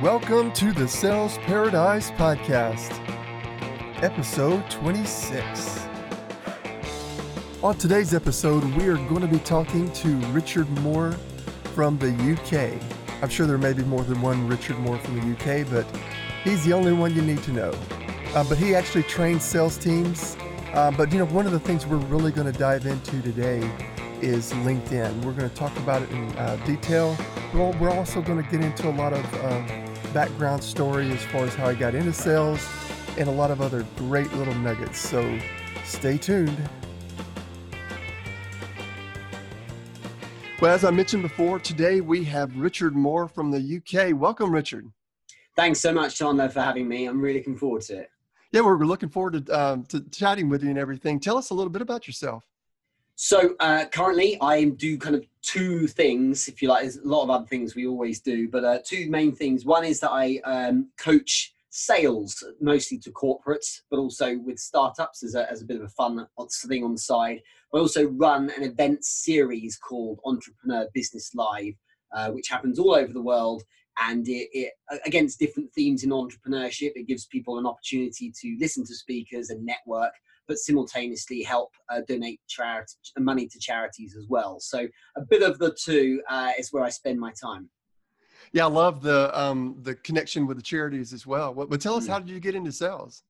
Welcome to the Sales Paradise Podcast, episode 26. On today's episode, we are going to be talking to Richard Moore from the UK. I'm sure there may be more than one Richard Moore from the UK, but he's the only one you need to know. Uh, but he actually trains sales teams. Uh, but you know, one of the things we're really going to dive into today is LinkedIn. We're going to talk about it in uh, detail. But we're also going to get into a lot of uh, background story as far as how I got into sales and a lot of other great little nuggets. So stay tuned. Well, as I mentioned before, today we have Richard Moore from the UK. Welcome, Richard. Thanks so much, Chandler, for having me. I'm really looking forward to it. Yeah, we're looking forward to, um, to chatting with you and everything. Tell us a little bit about yourself. So uh, currently, I do kind of two things, if you like. There's a lot of other things we always do, but uh, two main things. One is that I um, coach sales, mostly to corporates, but also with startups as a, as a bit of a fun thing on the side. I also run an event series called Entrepreneur Business Live, uh, which happens all over the world. And it, it, against different themes in entrepreneurship, it gives people an opportunity to listen to speakers and network but simultaneously help uh, donate charity, money to charities as well. So a bit of the two uh, is where I spend my time. Yeah, I love the um, the connection with the charities as well. But tell us, mm. how did you get into sales?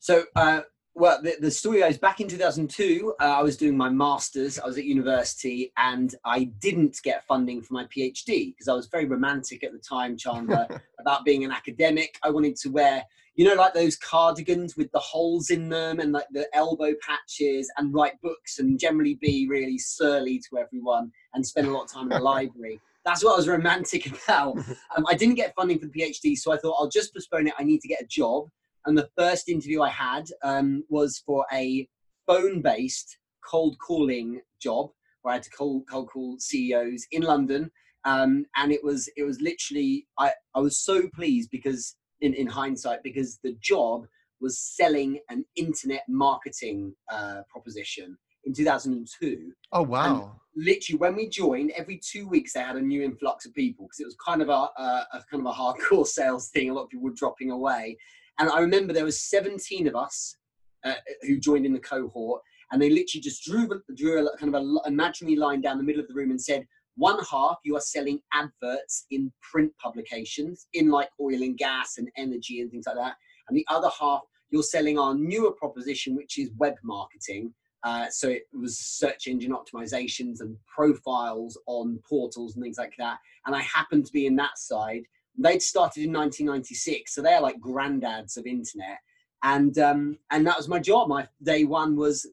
So, uh, well, the, the story is back in 2002. Uh, I was doing my masters. I was at university, and I didn't get funding for my PhD because I was very romantic at the time, Chandler, about being an academic. I wanted to wear you know, like those cardigans with the holes in them and like the elbow patches and write books and generally be really surly to everyone and spend a lot of time in the library. That's what I was romantic about. Um, I didn't get funding for the PhD, so I thought I'll just postpone it. I need to get a job. And the first interview I had um, was for a phone based cold calling job where I had to cold, cold call CEOs in London. Um, and it was it was literally I, I was so pleased because in, in hindsight because the job was selling an internet marketing uh, proposition in 2002. Oh wow! And literally, when we joined, every two weeks they had a new influx of people because it was kind of a, a, a, kind of a hardcore sales thing. A lot of people were dropping away, and I remember there was 17 of us uh, who joined in the cohort, and they literally just drew drew a kind of an imaginary line down the middle of the room and said, one half, you are selling adverts in print publications in like oil and gas and energy and things like that. And the other half, you're selling our newer proposition, which is web marketing. Uh, so it was search engine optimizations and profiles on portals and things like that. And I happened to be in that side. They'd started in 1996, so they're like granddads of internet. And um, and that was my job. My day one was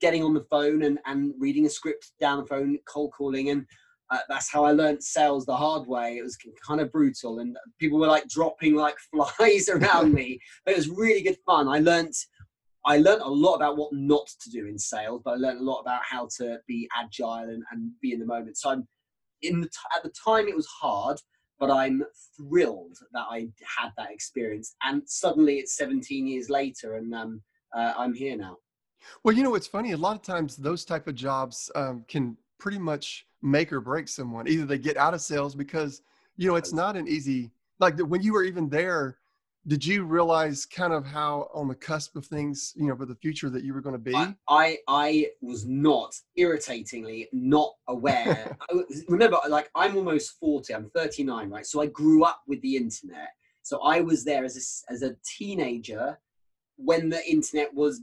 getting on the phone and, and reading a script down the phone, cold calling, and uh, that's how I learned sales the hard way. It was kind of brutal, and people were like dropping like flies around me. But it was really good fun. I learned, I learned a lot about what not to do in sales, but I learned a lot about how to be agile and, and be in the moment. So I'm in the t- at the time it was hard, but I'm thrilled that I had that experience. And suddenly it's 17 years later, and um, uh, I'm here now. Well, you know, it's funny. A lot of times those type of jobs um, can pretty much make or break someone. Either they get out of sales because, you know, it's not an easy, like when you were even there, did you realize kind of how on the cusp of things, you know, for the future that you were going to be? I, I, I was not irritatingly not aware. remember, like I'm almost 40, I'm 39, right? So I grew up with the internet. So I was there as a, as a teenager when the internet was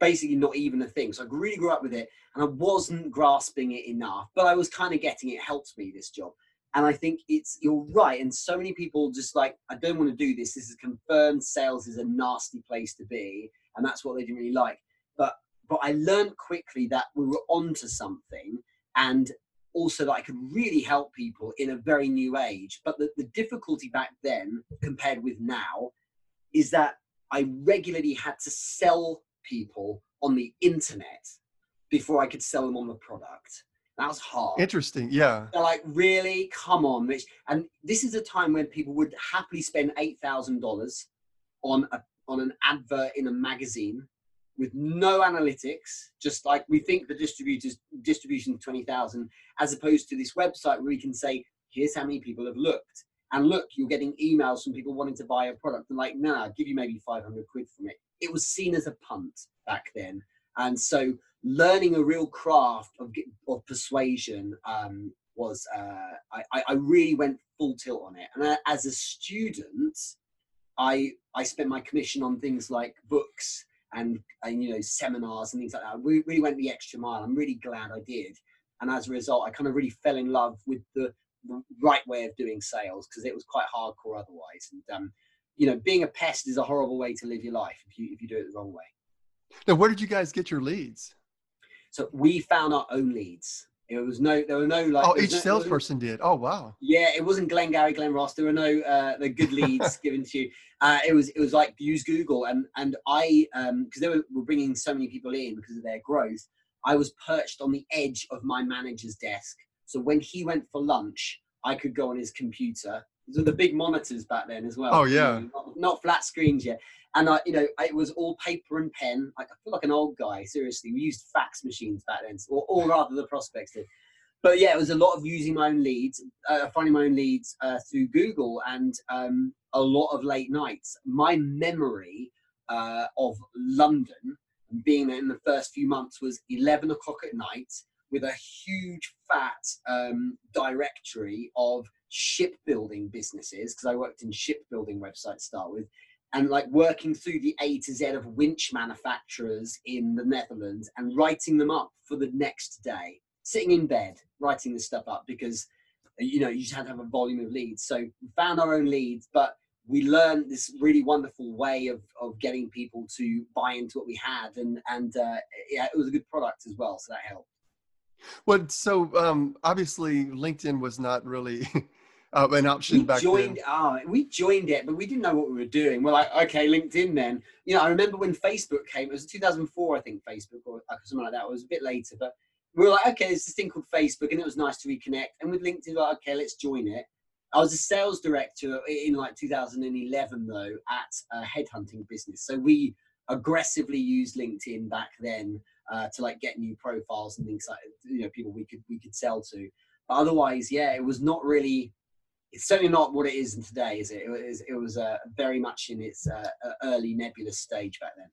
basically not even a thing. So I really grew up with it and I wasn't grasping it enough, but I was kind of getting it. helped me this job. And I think it's you're right. And so many people just like, I don't want to do this. This is confirmed sales is a nasty place to be. And that's what they didn't really like. But but I learned quickly that we were onto something and also that I could really help people in a very new age. But the, the difficulty back then compared with now is that I regularly had to sell people on the internet before I could sell them on the product. That was hard. Interesting, yeah. They're like, really? Come on, Mitch. And this is a time when people would happily spend eight thousand dollars on a on an advert in a magazine with no analytics, just like we think the distributors distribution 20,000, as opposed to this website where we can say, here's how many people have looked. And look, you're getting emails from people wanting to buy a product and like, nah, I'll give you maybe 500 quid from it. It was seen as a punt back then. And so learning a real craft of, of persuasion um, was, uh, I, I really went full tilt on it. And as a student, I, I spent my commission on things like books and, and you know seminars and things like that. We really went the extra mile. I'm really glad I did. And as a result, I kind of really fell in love with the right way of doing sales because it was quite hardcore otherwise. And um, you know, being a pest is a horrible way to live your life if you if you do it the wrong way. Now, where did you guys get your leads? So we found our own leads. It was no, there were no like. Oh, each no, salesperson did. Oh, wow. Yeah, it wasn't Glengarry, Glen Ross. There were no uh, the good leads given to you. Uh, it was it was like use Google and and I um because they were, were bringing so many people in because of their growth. I was perched on the edge of my manager's desk. So when he went for lunch, I could go on his computer. The big monitors back then as well. Oh yeah, not, not, flat screens yet. And I, you know, it was all paper and pen. I feel like an old guy. Seriously, we used fax machines back then, or, or rather the prospects did. But yeah, it was a lot of using my own leads, uh, finding my own leads uh, through Google, and um, a lot of late nights. My memory uh, of London being there in the first few months was 11 o'clock at night with a huge fat um, directory of shipbuilding businesses because I worked in shipbuilding websites start with, and like working through the A to Z of winch manufacturers in the Netherlands and writing them up for the next day, sitting in bed writing this stuff up because you know you just had to have a volume of leads. So we found our own leads, but we learned this really wonderful way of, of getting people to buy into what we had and and uh, yeah it was a good product as well so that helped well, so um, obviously LinkedIn was not really uh, an option we back joined, then. Oh, we joined it, but we didn't know what we were doing. We're like, okay, LinkedIn then. You know, I remember when Facebook came, it was 2004, I think, Facebook or something like that. It was a bit later, but we were like, okay, there's this thing called Facebook, and it was nice to reconnect. And with LinkedIn, like, okay, let's join it. I was a sales director in like 2011, though, at a headhunting business. So we aggressively used LinkedIn back then uh, to like get new profiles and things like you know people we could we could sell to. But otherwise, yeah, it was not really. It's certainly not what it is today, is it? It was it was uh, very much in its uh, early nebulous stage back then.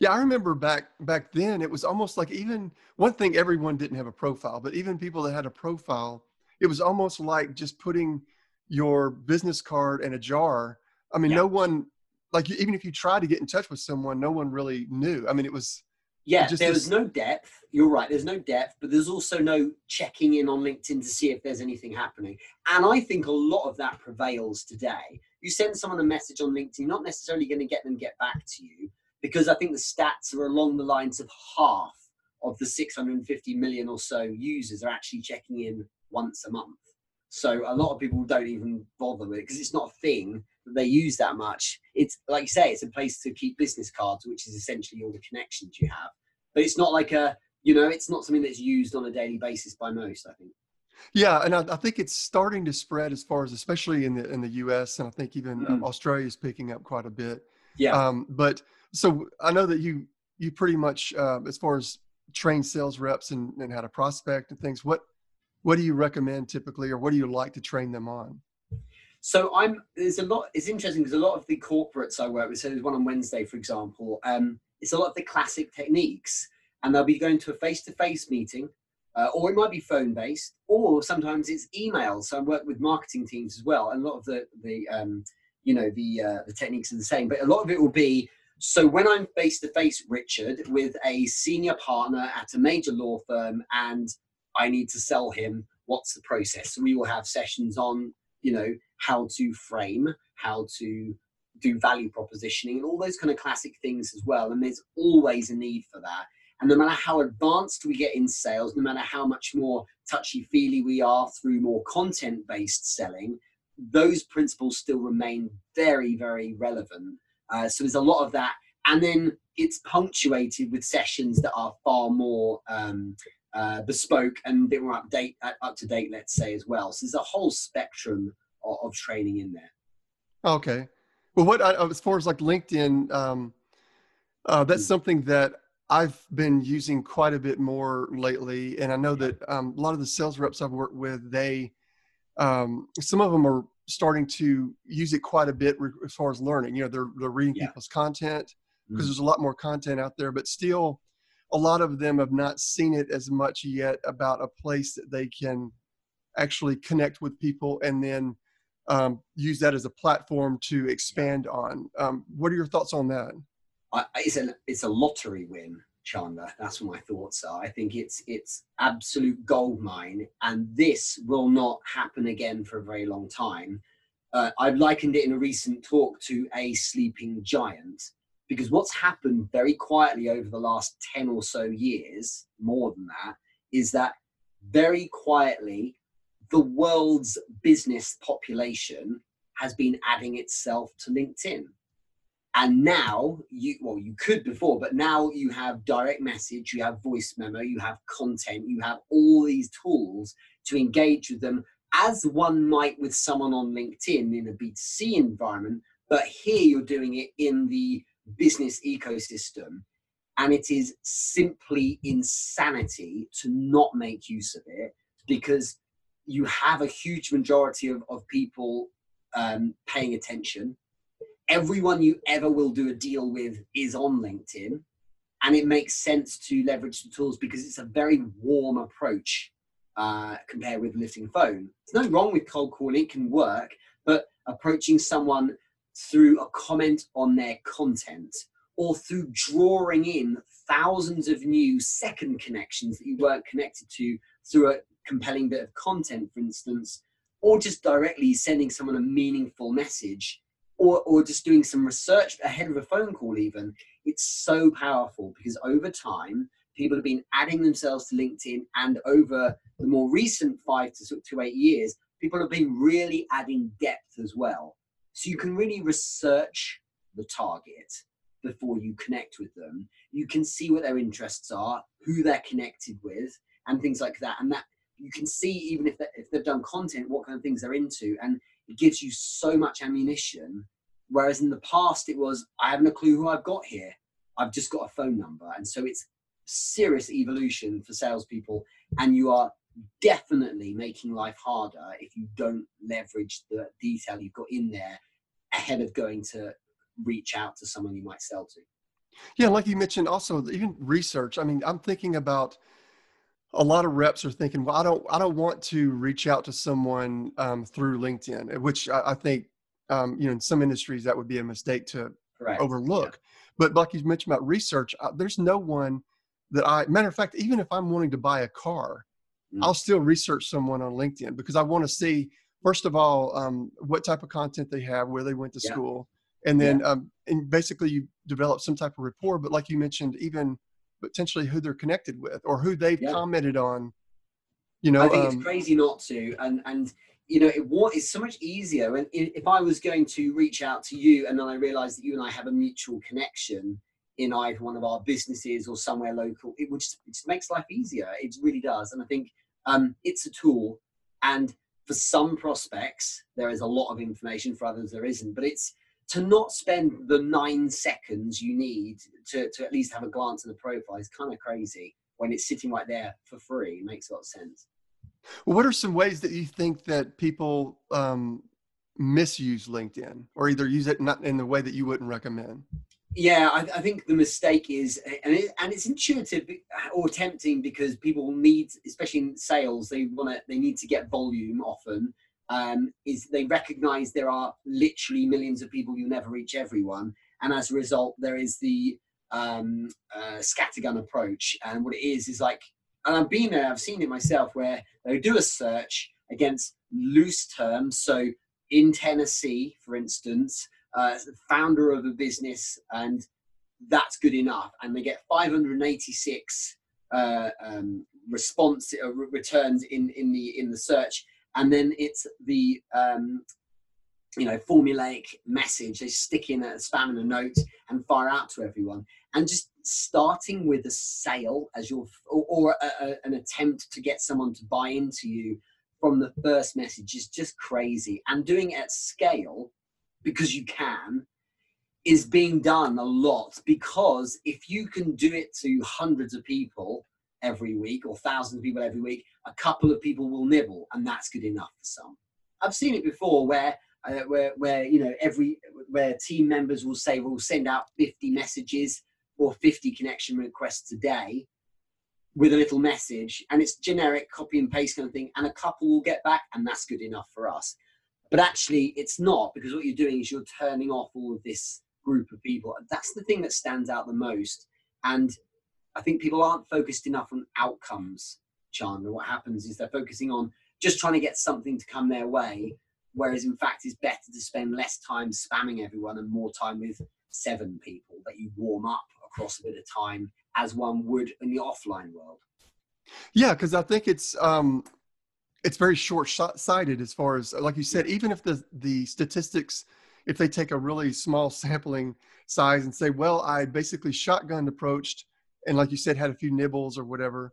Yeah, I remember back back then. It was almost like even one thing everyone didn't have a profile, but even people that had a profile, it was almost like just putting your business card in a jar. I mean, yeah. no one like even if you tried to get in touch with someone, no one really knew. I mean, it was yeah, there was no depth. You're right. There's no depth, but there's also no checking in on LinkedIn to see if there's anything happening. And I think a lot of that prevails today. You send someone a message on LinkedIn, you're not necessarily going to get them get back to you because I think the stats are along the lines of half of the 650 million or so users are actually checking in once a month. So a lot of people don't even bother with it because it's not a thing that they use that much. It's like you say, it's a place to keep business cards, which is essentially all the connections you have. But it's not like a, you know, it's not something that's used on a daily basis by most. I think. Yeah, and I, I think it's starting to spread as far as, especially in the in the U.S. and I think even mm. um, Australia is picking up quite a bit. Yeah. Um, but so I know that you you pretty much uh, as far as train sales reps and, and how to prospect and things. What what do you recommend typically, or what do you like to train them on? So I'm there's a lot. It's interesting because a lot of the corporates I work with. So there's one on Wednesday, for example. Um, it's a lot of the classic techniques, and they'll be going to a face-to-face meeting, uh, or it might be phone-based, or sometimes it's email. So I work with marketing teams as well, and a lot of the the um, you know the uh, the techniques are the same, but a lot of it will be. So when I'm face to face, Richard, with a senior partner at a major law firm, and I need to sell him, what's the process? So we will have sessions on you know how to frame, how to do value propositioning, and all those kind of classic things as well. And there's always a need for that. And no matter how advanced we get in sales, no matter how much more touchy feely we are through more content based selling, those principles still remain very, very relevant. Uh, so there's a lot of that. And then it's punctuated with sessions that are far more um, uh, bespoke and a bit more update, uh, up to date, let's say, as well. So there's a whole spectrum of, of training in there. Okay. Well, what as far as like LinkedIn, um, uh, that's mm. something that I've been using quite a bit more lately, and I know that um, a lot of the sales reps I've worked with, they um, some of them are starting to use it quite a bit re- as far as learning. You know, they're they're reading Yeah. people's content because Mm. there's a lot more content out there, but still, a lot of them have not seen it as much yet about a place that they can actually connect with people and then um, use that as a platform to expand on. Um, what are your thoughts on that? I, it's an it's a lottery win, Chandler. That's what my thoughts are. I think it's it's absolute gold mine, and this will not happen again for a very long time. Uh, I've likened it in a recent talk to a sleeping giant because what's happened very quietly over the last 10 or so years, more than that, is that very quietly the world's business population has been adding itself to LinkedIn. And now you well you could before but now you have direct message you have voice memo you have content you have all these tools to engage with them as one might with someone on linkedin in a b2c environment but here you're doing it in the business ecosystem and it is simply insanity to not make use of it because you have a huge majority of, of people um, paying attention everyone you ever will do a deal with is on LinkedIn. And it makes sense to leverage the tools because it's a very warm approach uh, compared with lifting phone. There's nothing wrong with cold calling, it can work, but approaching someone through a comment on their content or through drawing in thousands of new second connections that you weren't connected to through a compelling bit of content, for instance, or just directly sending someone a meaningful message or, or just doing some research ahead of a phone call even it's so powerful because over time people have been adding themselves to linkedin and over the more recent five to, to eight years people have been really adding depth as well so you can really research the target before you connect with them you can see what their interests are who they're connected with and things like that and that you can see even if, if they've done content what kind of things they're into and it gives you so much ammunition. Whereas in the past, it was, I haven't a clue who I've got here. I've just got a phone number. And so it's serious evolution for salespeople. And you are definitely making life harder if you don't leverage the detail you've got in there ahead of going to reach out to someone you might sell to. Yeah, like you mentioned, also even research. I mean, I'm thinking about a lot of reps are thinking, well, I don't, I don't want to reach out to someone um, through LinkedIn, which I, I think, um, you know, in some industries that would be a mistake to Correct. overlook. But like you mentioned about research, uh, there's no one that I, matter of fact, even if I'm wanting to buy a car, Mm. I'll still research someone on LinkedIn because I want to see, first of all, um, what type of content they have, where they went to Yeah. school, and then um, and basically you develop some type of rapport. But like you mentioned, even potentially who they're connected with or who they've Yeah. commented on. You know, I think um, it's crazy not to, and and you know, it what is so much easier. And if I was going to reach out to you, and then I realised that you and I have a mutual connection in either one of our businesses or somewhere local, it would just, it just makes life easier. It really does. And I think um, it's a tool. And for some prospects, there is a lot of information. For others, there isn't. But it's to not spend the nine seconds you need to, to at least have a glance at the profile is kind of crazy when it's sitting right there for free. It makes a lot of sense. what are some ways that you think that people um, misuse LinkedIn or either use it not in the way that you wouldn't recommend? Yeah, I, I think the mistake is, and, it, and it's intuitive or tempting because people need, especially in sales, they want to, they need to get volume often. Um, is they recognize there are literally millions of people, you'll never reach everyone, and as a result, there is the um, uh, scattergun approach. And what it is is like, and I've been there, I've seen it myself, where they do a search against loose terms. So in Tennessee, for instance, uh, founder of a business, and that's good enough. And they get 586 uh, um, response uh, returns in in the in the search, and then it's the um, you know formulaic message. They stick in a spam in a note and fire out to everyone. And just starting with a sale as your or, or a, a, an attempt to get someone to buy into you from the first message is just crazy. And doing it at scale because you can is being done a lot because if you can do it to hundreds of people every week or thousands of people every week, a couple of people will nibble, and that's good enough for some. I've seen it before where uh, where where you know every where team members will say we'll send out 50 messages or 50 connection requests a day with a little message and it's generic copy and paste kind of thing and a couple will get back and that's good enough for us but actually it's not because what you're doing is you're turning off all of this group of people. That's the thing that stands out the most. And i think people aren't focused enough on outcomes chandler what happens is they're focusing on just trying to get something to come their way whereas in fact it's better to spend less time spamming everyone and more time with seven people that you warm up across a bit of time as one would in the offline world. Yeah, because I think it's um, it's very short sighted as far as like you said. Even if the the statistics, if they take a really small sampling size and say, well, I basically shotgun approached, and like you said, had a few nibbles or whatever.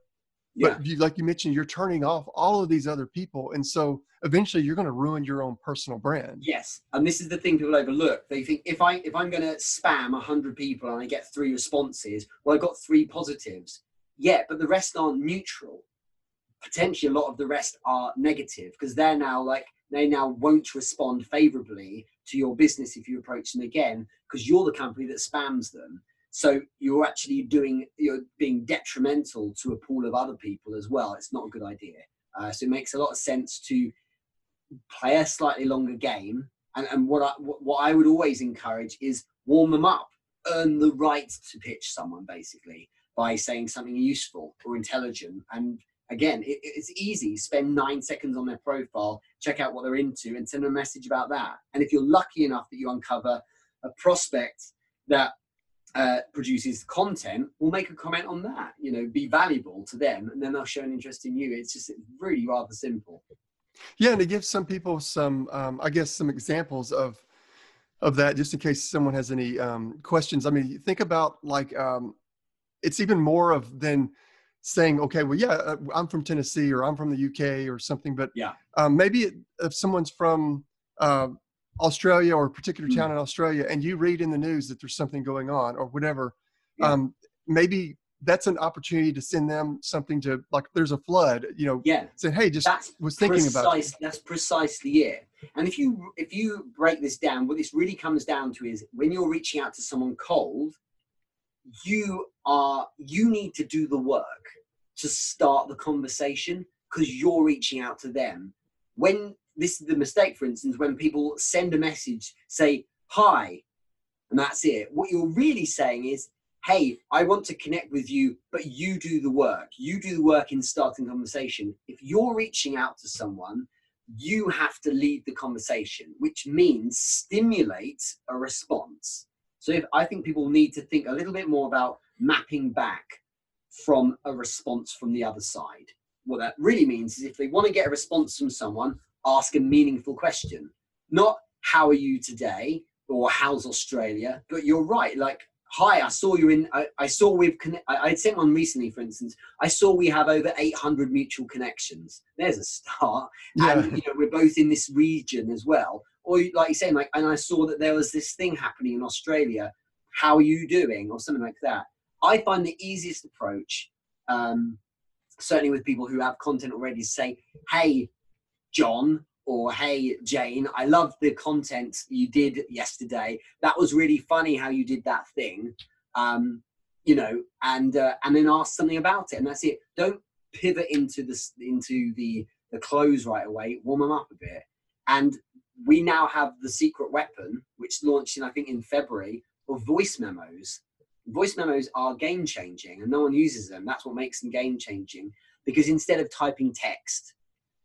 Yeah. But you, like you mentioned, you're turning off all of these other people, and so eventually you're going to ruin your own personal brand. Yes, and this is the thing people overlook. They think if I if I'm going to spam hundred people and I get three responses, well, I got three positives. Yeah, but the rest aren't neutral. Potentially, a lot of the rest are negative because they're now like they now won't respond favorably to your business if you approach them again because you're the company that spams them. So you're actually doing you're being detrimental to a pool of other people as well. It's not a good idea. Uh, so it makes a lot of sense to play a slightly longer game. And, and what, I, what I would always encourage is warm them up, earn the right to pitch someone basically by saying something useful or intelligent. And again, it, it's easy. Spend nine seconds on their profile, check out what they're into, and send a message about that. And if you're lucky enough that you uncover a prospect that uh, produces content, will make a comment on that. You know, be valuable to them, and then they'll show an interest in you. It's just really rather simple. Yeah, and to give some people some, um, I guess, some examples of of that, just in case someone has any um, questions. I mean, think about like um, it's even more of than saying, okay, well, yeah, uh, I'm from Tennessee or I'm from the UK or something, but yeah, um, maybe if someone's from uh, Australia or a particular hmm. town mm. in Australia, and you read in the news that there's something going on or whatever, yeah. um, maybe that's an opportunity to send them something to like there's a flood you know yeah say hey just that's was thinking precise, about it. that's precisely it and if you if you break this down what this really comes down to is when you're reaching out to someone cold you are you need to do the work to start the conversation because you're reaching out to them when this is the mistake for instance when people send a message say hi and that's it what you're really saying is hey, I want to connect with you, but you do the work. You do the work in starting conversation. If you're reaching out to someone, you have to lead the conversation, which means stimulate a response. So if I think people need to think a little bit more about mapping back from a response from the other side. What that really means is if they want to get a response from someone, ask a meaningful question. Not how are you today or how's Australia, but you're right. Like hi, I saw you in, I, I saw we've, connect, I, I sent one recently, for instance, I saw we have over 800 mutual connections. There's a start. Yeah. And, you know, we're both in this region as well. Or like you say, like, and I saw that there was this thing happening in Australia. How are you doing? Or something like that. I find the easiest approach, um, certainly with people who have content already, say, hey, John, or hey jane i love the content you did yesterday that was really funny how you did that thing um you know and uh, and then ask something about it and that's it don't pivot into this into the the close right away warm them up a bit and we now have the secret weapon which launched in i think in february of voice memos voice memos are game changing and no one uses them that's what makes them game changing because instead of typing text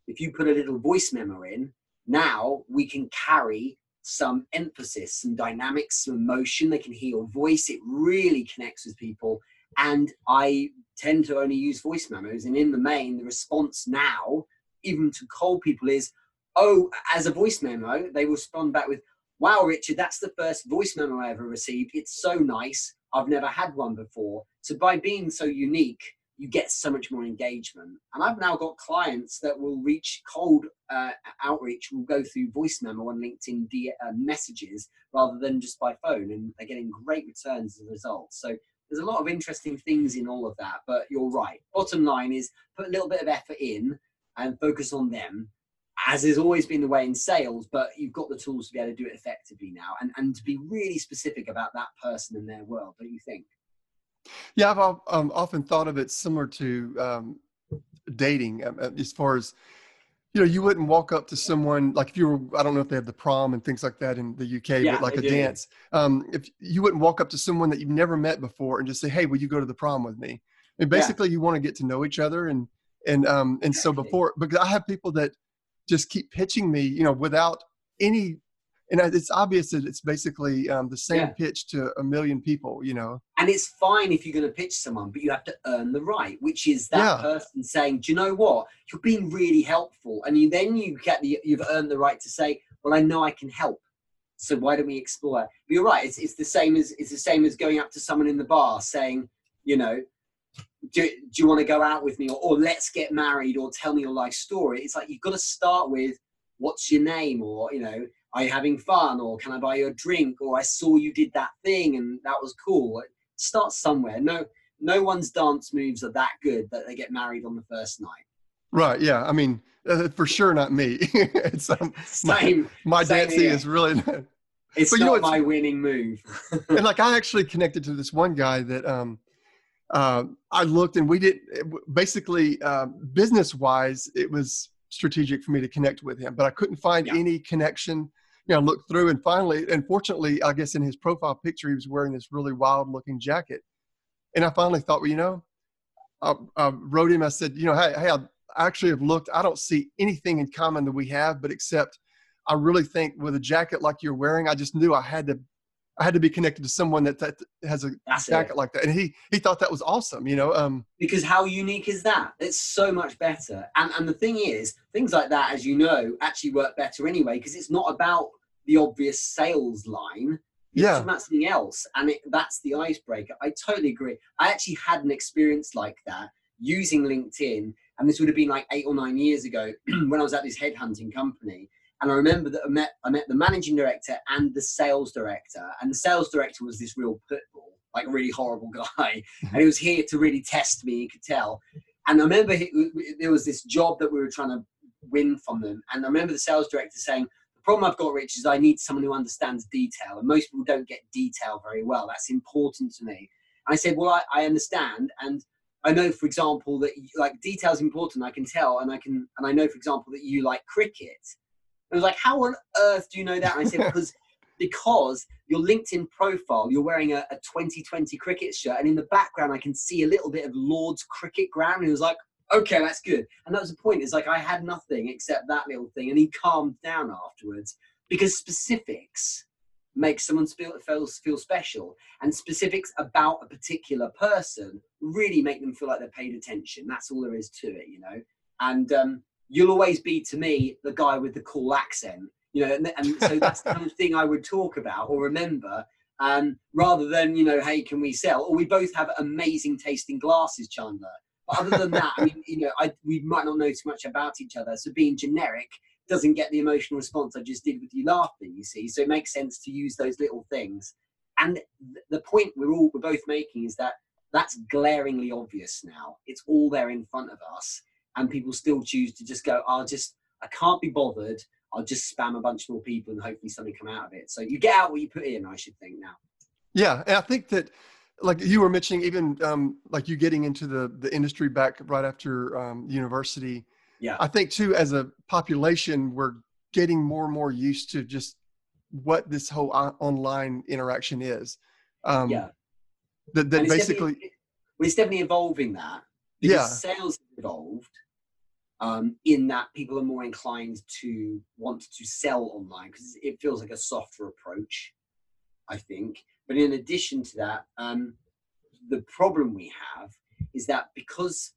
if you put a little voice memo in, now we can carry some emphasis, some dynamics, some emotion. They can hear your voice. It really connects with people. And I tend to only use voice memos. And in the main, the response now, even to cold people, is oh, as a voice memo, they will respond back with, wow, Richard, that's the first voice memo I ever received. It's so nice. I've never had one before. So by being so unique, you get so much more engagement. And I've now got clients that will reach cold uh, outreach will go through voice memo on LinkedIn D- uh, messages rather than just by phone, and they're getting great returns as a result. So there's a lot of interesting things in all of that. But you're right. Bottom line is put a little bit of effort in and focus on them, as has always been the way in sales. But you've got the tools to be able to do it effectively now, and and to be really specific about that person and their world. What Don't you think? Yeah, I've um, often thought of it similar to um, dating, um, uh, as far as you know, you wouldn't walk up to someone like if you were, I don't know if they have the prom and things like that in the UK, Yeah, but like a do. dance. Um, if you wouldn't walk up to someone that you've never met before and just say, "Hey, will you go to the prom with me?" And Yeah. basically, you want to get to know each other, and and um, and so before, because I have people that just keep pitching me, you know, without any, and it's obvious that it's basically um, the same Yeah. pitch to a million people, you know. And it's fine if you're going to pitch someone, but you have to earn the right, which is that Yeah. person saying, "Do you know what? You're being really helpful," and you then you get the you've earned the right to say, "Well, I know I can help, so why don't we explore?" But you're right. It's it's the same as it's the same as going up to someone in the bar saying, you know. Do, do you want to go out with me or, or let's get married or tell me your life story it's like you've got to start with what's your name or you know are you having fun or can i buy you a drink or i saw you did that thing and that was cool start somewhere. No, no one's dance moves are that good that they get married on the first night. Right. Yeah. I mean, uh, for sure not me. it's um, my, Same. my same dancing here. is really not. It's But you know not my winning move. and like I actually connected to this one guy that um, uh, I looked and we did basically um, business wise, it was strategic for me to connect with him, but I couldn't find Yeah. any connection. You know, look through and finally, and fortunately, I guess in his profile picture, he was wearing this really wild looking jacket. And I finally thought, well, you know, I, I wrote him. I said, you know, hey, hey, I actually have looked. I don't see anything in common that we have, but except I really think with a jacket like you're wearing, I just knew I had to, I had to be connected to someone that, that has a That's it. jacket like that. And he he thought that was awesome. You know, um, Because how unique is that? It's so much better. And and the thing is, things like that, as you know, actually work better anyway, because it's not about the obvious sales line. Yeah. It's something else. And it, that's the icebreaker. I totally agree. I actually had an experience like that using LinkedIn. And this would have been like eight or nine years ago when I was at this headhunting company. And I remember that I met I met the managing director and the sales director. And the sales director was this real pitbull, like a really horrible guy. and he was here to really test me, you could tell. And I remember he, there was this job that we were trying to win from them. And I remember the sales director saying, the problem I've got, Rich, is I need someone who understands detail. And most people don't get detail very well. That's important to me. And I said, well, I, I understand. And I know, for example, that like detail is important. I can tell, and I can, and I know, for example, that you like cricket. And I was like, how on earth do you know that? And I said, because because your LinkedIn profile, you're wearing a, a Twenty20 cricket shirt, and in the background, I can see a little bit of Lord's cricket ground. And he was like, okay, that's good. And that was the point. It's like I had nothing except that little thing, and he calmed down afterwards because specifics make someone feel, feel, feel special, and specifics about a particular person really make them feel like they're paid attention. That's all there is to it, you know. And um, you'll always be to me the guy with the cool accent, you know. And, and so that's the kind of thing I would talk about or remember. Um, rather than you know, hey, can we sell? Or we both have amazing tasting glasses, Chandler. But other than that, I mean, you know, I, we might not know too much about each other. So being generic doesn't get the emotional response I just did with you laughing. You see, so it makes sense to use those little things. And th- the point we're all we're both making is that that's glaringly obvious now. It's all there in front of us, and people still choose to just go, "I'll just, I can't be bothered. I'll just spam a bunch more people and hopefully something come out of it." So you get out what you put in. I should think now. yeah. And I think that, like you were mentioning, even um, like you getting into the the industry back right after um, university. Yeah. I think too, as a population, we're getting more and more used to just what this whole o- online interaction is. Um, yeah. That, that basically, definitely- it's definitely evolving that because Yeah. sales evolved um, in that people are more inclined to want to sell online because it feels like a softer approach, I think. But in addition to that, um, the problem we have is that because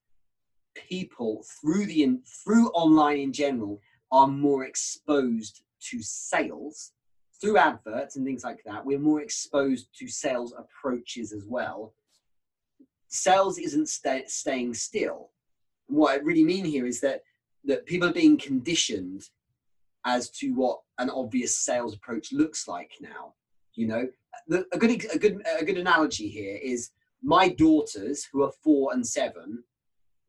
people through the in, through online in general are more exposed to sales through adverts and things like that we're more exposed to sales approaches as well sales isn't sta staying still. What I really mean here is that that people are being conditioned as to what an obvious sales approach looks like now. You know, the, a good a good a good analogy here is my daughters who are four and seven.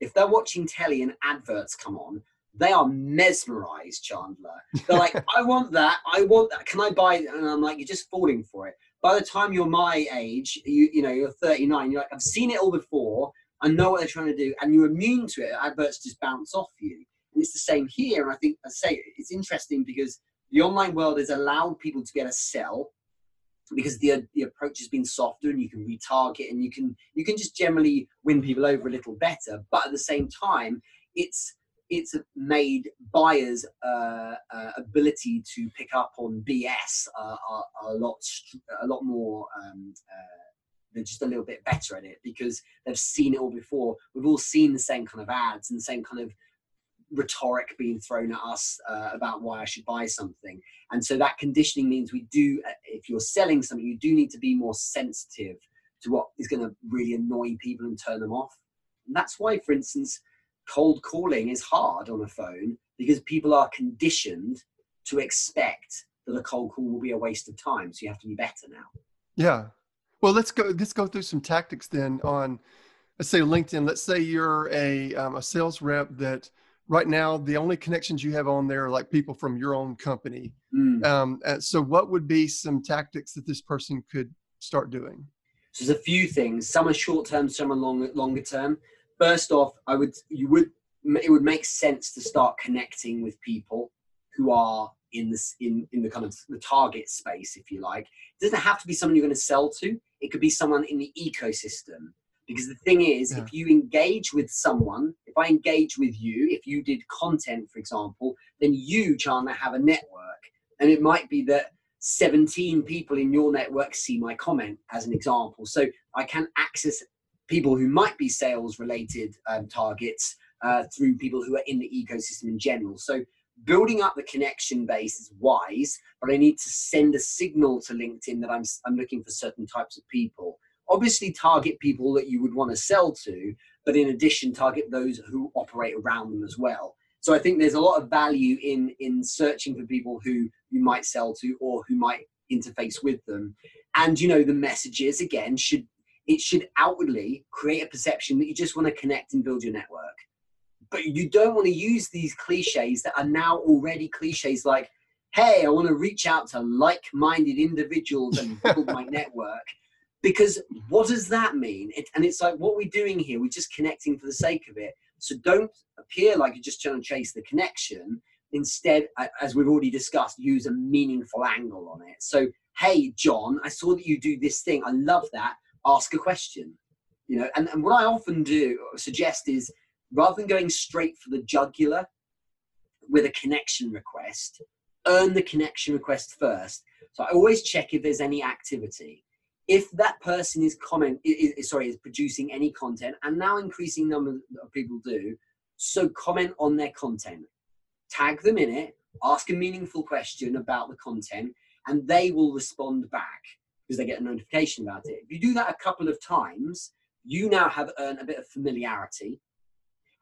If they're watching telly and adverts come on, they are mesmerized, Chandler. They're like, I want that, I want that. Can I buy it? And I'm like, you're just falling for it. By the time you're my age, you you know, you're 39, you're like, I've seen it all before. I know what they're trying to do, and you're immune to it. Adverts just bounce off you. And it's the same here. And I think I say it's interesting because the online world has allowed people to get a sell because the the approach has been softer and you can retarget and you can you can just generally win people over a little better. But at the same time, it's it's made buyers' uh, uh, ability to pick up on BS uh, a lot a lot more. Um, uh, they're just a little bit better at it because they've seen it all before. We've all seen the same kind of ads and the same kind of rhetoric being thrown at us uh, about why I should buy something. And so that conditioning means we do, uh, if you're selling something, you do need to be more sensitive to what is going to really annoy people and turn them off. And that's why, for instance, cold calling is hard on a phone because people are conditioned to expect that a cold call will be a waste of time. So you have to be better now. Yeah. Well, let's go. Let's go through some tactics then on, let's say LinkedIn. Let's say you're a um, a sales rep that right now the only connections you have on there are like people from your own company mm. um, so what would be some tactics that this person could start doing so there's a few things some are short term some are long, longer term first off i would you would it would make sense to start connecting with people who are in this in in the kind of the target space if you like it doesn't have to be someone you're going to sell to it could be someone in the ecosystem because the thing is, yeah. if you engage with someone, if I engage with you, if you did content, for example, then you, Chandler, have a network. And it might be that 17 people in your network see my comment, as an example. So I can access people who might be sales related um, targets uh, through people who are in the ecosystem in general. So building up the connection base is wise, but I need to send a signal to LinkedIn that I'm, I'm looking for certain types of people obviously target people that you would want to sell to, but in addition, target those who operate around them as well. So I think there's a lot of value in in searching for people who you might sell to or who might interface with them. And you know, the messages again should it should outwardly create a perception that you just want to connect and build your network. But you don't want to use these cliches that are now already cliches like, hey, I want to reach out to like-minded individuals and build my network because what does that mean? It, and it's like, what we're doing here, we're just connecting for the sake of it. So don't appear like you're just trying to chase the connection. Instead, as we've already discussed, use a meaningful angle on it. So, hey, John, I saw that you do this thing. I love that. Ask a question. You know, and, and what I often do suggest is rather than going straight for the jugular with a connection request, earn the connection request first. So I always check if there's any activity. If that person is comment is, sorry is producing any content and now increasing number of people do so comment on their content. Tag them in it ask a meaningful question about the content and they will respond back because they get a notification about it. If you do that a couple of times you now have earned a bit of familiarity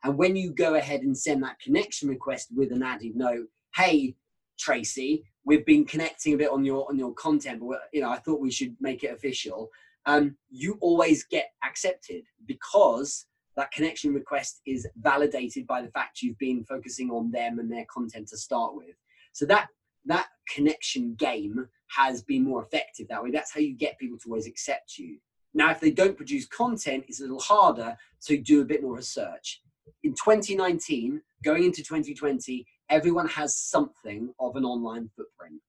and when you go ahead and send that connection request with an added note hey tracy we've been connecting a bit on your on your content, but you know, I thought we should make it official. Um, you always get accepted because that connection request is validated by the fact you've been focusing on them and their content to start with. So that that connection game has been more effective that way. That's how you get people to always accept you. Now, if they don't produce content, it's a little harder to do a bit more research. In 2019, going into 2020, everyone has something of an online footprint.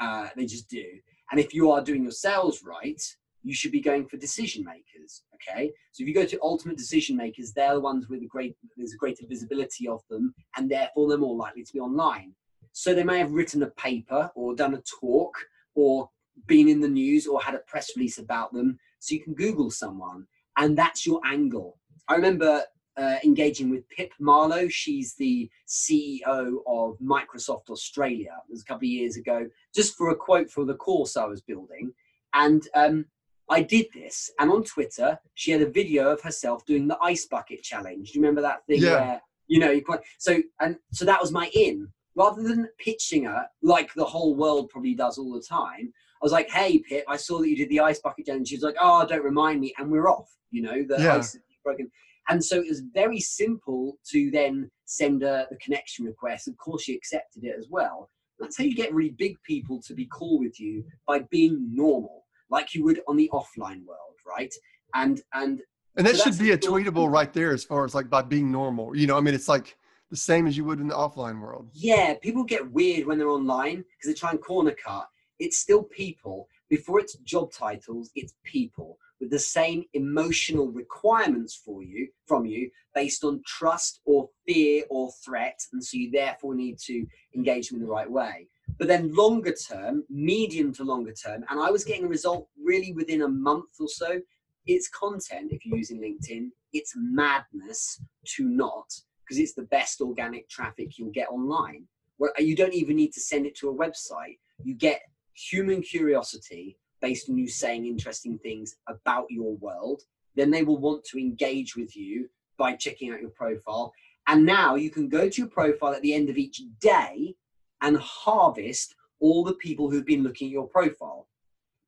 Uh, they just do. And if you are doing your sales right, you should be going for decision makers. Okay. So if you go to ultimate decision makers, they're the ones with a great, there's a greater visibility of them, and therefore they're more likely to be online. So they may have written a paper or done a talk or been in the news or had a press release about them. So you can Google someone, and that's your angle. I remember uh, engaging with Pip Marlow. She's the CEO of Microsoft Australia. It was a couple of years ago, just for a quote for the course I was building. And um, I did this. And on Twitter, she had a video of herself doing the ice bucket challenge. Do you remember that thing yeah. where You know, you quite, so and so that was my in. Rather than pitching her like the whole world probably does all the time, I was like, "Hey, Pip, I saw that you did the ice bucket challenge." She's like, "Oh, don't remind me," and we're off. You know, the Yeah. ice is broken. And so it was very simple to then send her the connection request. Of course, she accepted it as well. That's how you get really big people to be cool with you by being normal, like you would on the offline world, right? And and And that So should be a tweetable right there as far as like by being normal. You know, I mean, it's like the same as you would in the offline world. yeah, people get weird when they're online because they try and corner cut. It's still people. Before it's job titles, it's people with the same emotional requirements for you from you based on trust or fear or threat. And so you therefore need to engage them in the right way. But then longer term, medium to longer term, and I was getting a result really within a month or so. It's content, if you're using LinkedIn, it's madness to not, because it's the best organic traffic you'll get online. Where you don't even need to send it to a website. You get human curiosity based on you saying interesting things about your world. Then they will want to engage with you by checking out your profile. And now you can go to your profile at the end of each day and harvest all the people who've been looking at your profile.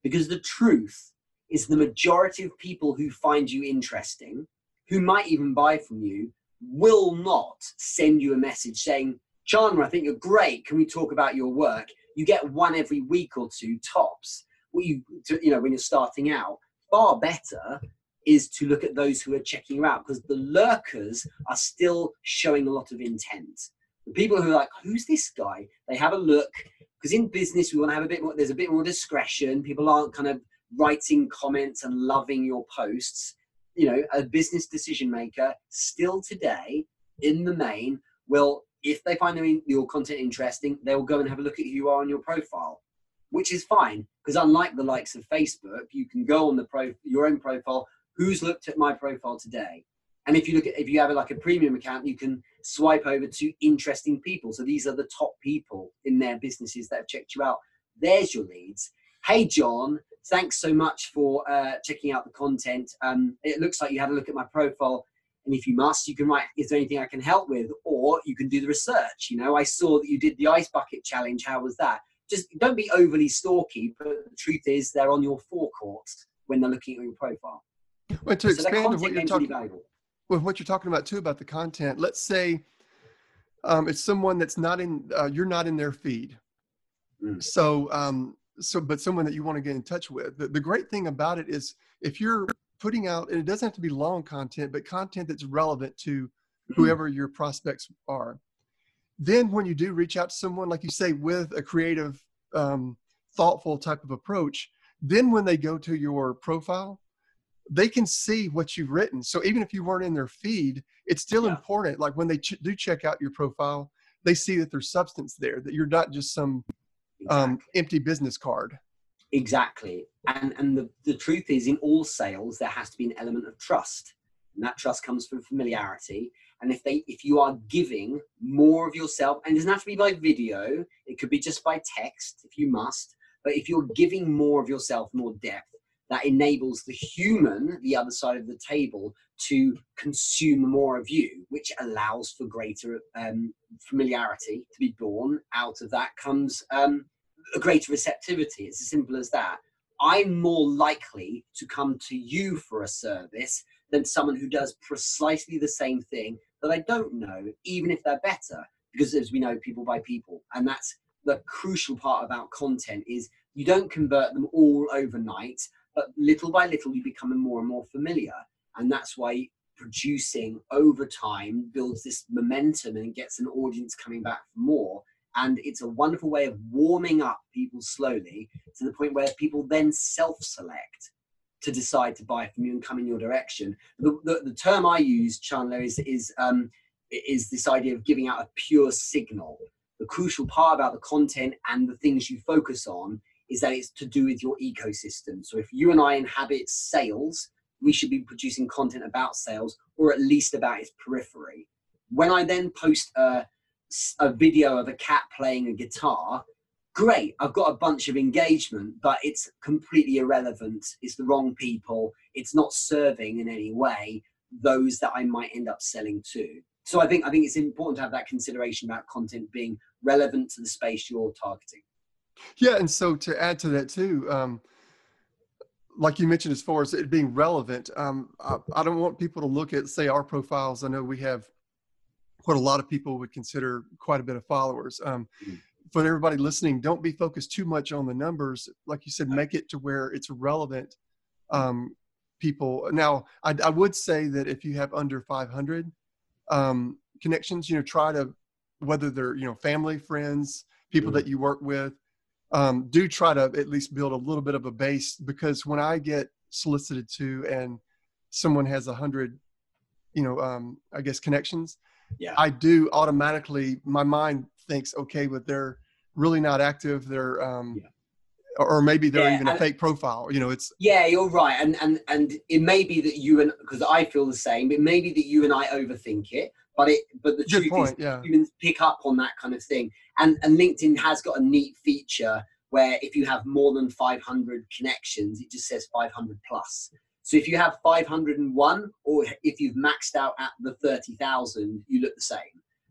Because the truth is, the majority of people who find you interesting, who might even buy from you, will not send you a message saying, Chandler, I think you're great. Can we talk about your work? You get one every week or two tops. You, to- you know, when you're starting out, far better is to look at those who are checking you out because the lurkers are still showing a lot of intent. The people who are like, who's this guy? They have a look because in business we want to have a bit more. There's a bit more discretion. People aren't kind of writing comments and loving your posts. You know, a business decision maker still today, in the main, will if they find your content interesting, they will go and have a look at who you are on your profile, which is fine because unlike the likes of Facebook, you can go on the pro your own profile. Who's looked at my profile today? And if you look at if you have like a premium account, you can swipe over to interesting people. So these are the top people in their businesses that have checked you out. There's your leads. Hey John, thanks so much for uh, checking out the content. Um, it looks like you had a look at my profile. And if you must, you can write, is there anything I can help with? Or you can do the research. You know, I saw that you did the ice bucket challenge. How was that? Just don't be overly stalky, but the truth is they're on your forecourt when they're looking at your profile. But to so expand on what you're talking valuable. with what you're talking about too about the content, let's say um, it's someone that's not in, uh, you're not in their feed. Mm. So, um, so, but someone that you want to get in touch with. The, the great thing about it is if you're putting out, and it doesn't have to be long content, but content that's relevant to whoever your prospects are. Then, when you do reach out to someone, like you say, with a creative, um, thoughtful type of approach, then when they go to your profile, they can see what you've written. So even if you weren't in their feed, it's still Yeah. important. Like when they ch- do check out your profile, they see that there's substance there, that you're not just some um, empty business card. Exactly. And and the, the truth is in all sales there has to be an element of trust. And that trust comes from familiarity. And if they if you are giving more of yourself, and it doesn't have to be by video, it could be just by text if you must, but if you're giving more of yourself, more depth, that enables the human, the other side of the table, to consume more of you, which allows for greater um, familiarity to be born. Out of that comes um, a greater receptivity. It's as simple as that. I'm more likely to come to you for a service than someone who does precisely the same thing that I don't know, even if they're better. Because as we know, people buy people, and that's the crucial part about content is you don't convert them all overnight, but little by little you become more and more familiar, and that's why producing over time builds this momentum and gets an audience coming back for more. And it's a wonderful way of warming up people slowly to the point where people then self-select to decide to buy from you and come in your direction. The, the, the term I use, Chandler, is is um, is this idea of giving out a pure signal. The crucial part about the content and the things you focus on is that it's to do with your ecosystem. So if you and I inhabit sales, we should be producing content about sales or at least about its periphery. When I then post a a video of a cat playing a guitar, great. I've got a bunch of engagement, but it's completely irrelevant. It's the wrong people. It's not serving in any way those that I might end up selling to. so I think I think it's important to have that consideration about content being relevant to the space you're targeting. Yeah, and so to add to that too, um, like you mentioned, as far as it being relevant, um, I, I, don't want people to look at say our profiles. I know we have what a lot of people would consider quite a bit of followers. Um, mm-hmm. For everybody listening, don't be focused too much on the numbers. Like you said, make it to where it's relevant. Um, people now, I, I, would say that if you have under 500 um, connections, you know, try to whether they're you know family, friends, people mm-hmm. that you work with, um, do try to at least build a little bit of a base because when I get solicited to and someone has a hundred, you know, um, I guess connections, yeah, I do automatically. My mind thinks, okay, but they're really not active. They're, um, yeah. or maybe they're yeah, even a fake profile. You know, it's yeah, you're right, and and and it may be that you and because I feel the same. It may be that you and I overthink it, but it but the Good truth point, is yeah. humans pick up on that kind of thing and and linkedin has got a neat feature where if you have more than 500 connections it just says 500 plus so if you have 501 or if you've maxed out at the 30000 you look the same.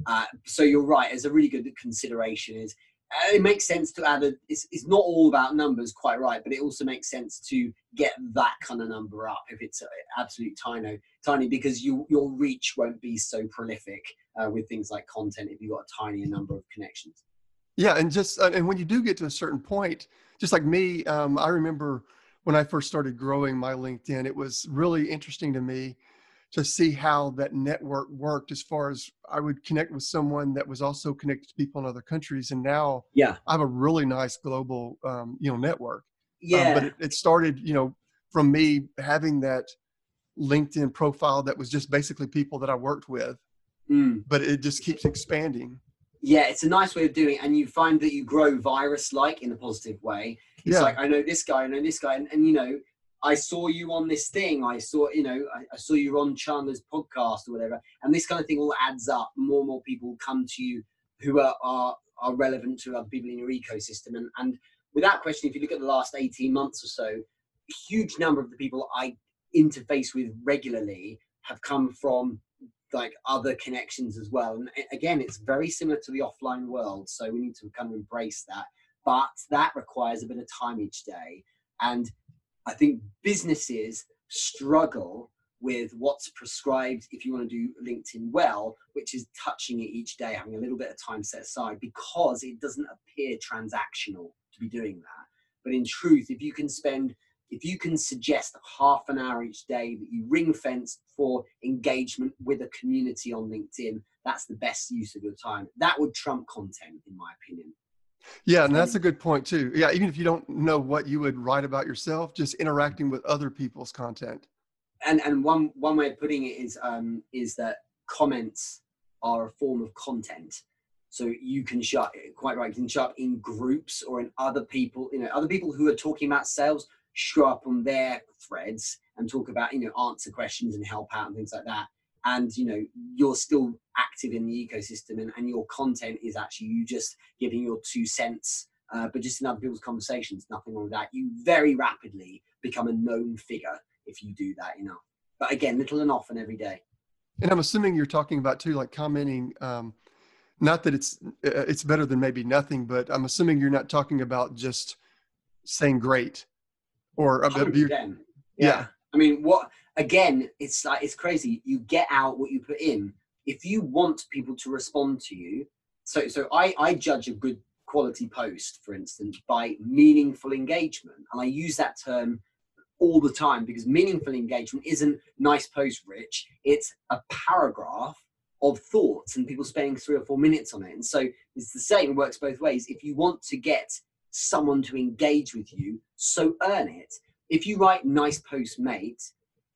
Uh, so you're right it's a really good consideration. Is uh, it makes sense to add a it's, it's not all about numbers quite right but it also makes sense to get that kind of number up if it's absolute tiny tiny because you your reach won't be so prolific uh, with things like content if you've got a tinier number of connections. Yeah and just uh, and when you do get to a certain point just like me um, i remember when i first started growing my linkedin it was really interesting to me to see how that network worked as far as I would connect with someone that was also connected to people in other countries. And now yeah, I have a really nice global, um, you know, network. Yeah. Um, but it, it, started, you know, from me having that LinkedIn profile that was just basically people that I worked with, mm. but it just keeps expanding. Yeah, it's a nice way of doing it. And you find that you grow virus like in a positive way. It's yeah. like, I know this guy, I know this guy. And, and you know, I saw you on this thing. I saw, you know, I, I, saw you on Chandler's podcast or whatever. And this kind of thing all adds up. More and more people come to you who are, are, are relevant to other people in your ecosystem. And, and without question, if you look at the last 18 months or so, a huge number of the people I interface with regularly have come from like other connections as well. And again, it's very similar to the offline world. So we need to kind of embrace that. But that requires a bit of time each day. And I think businesses struggle with what's prescribed if you want to do LinkedIn well, which is touching it each day, having a little bit of time set aside because it doesn't appear transactional to be doing that. But in truth, if you can spend, if you can suggest half an hour each day that you ring fence for engagement with a community on LinkedIn, that's the best use of your time. That would trump content, in my opinion. Yeah, and that's a good point too. Yeah, even if you don't know what you would write about yourself, just interacting with other people's content. And and one one way of putting it is um, is that comments are a form of content. So you can shut quite right. You can shut in groups or in other people. You know, other people who are talking about sales show up on their threads and talk about you know answer questions and help out and things like that. And you know you're still active in the ecosystem and, and your content is actually you just giving your two cents uh, but just in other people's conversations nothing wrong with that. You very rapidly become a known figure if you do that enough but again little and often every day. And i'm assuming you're talking about too like commenting um, not that it's uh, it's better than maybe nothing but i'm assuming you're not talking about just saying great or a uh, yeah. yeah i mean what again, it's like it's crazy. You get out what you put in. If you want people to respond to you, so so I I judge a good quality post, for instance, by meaningful engagement, and I use that term all the time because meaningful engagement isn't nice post rich. It's a paragraph of thoughts and people spending three or four minutes on it. And so it's the same. It works both ways. If you want to get someone to engage with you, so earn it. If you write nice post, mate,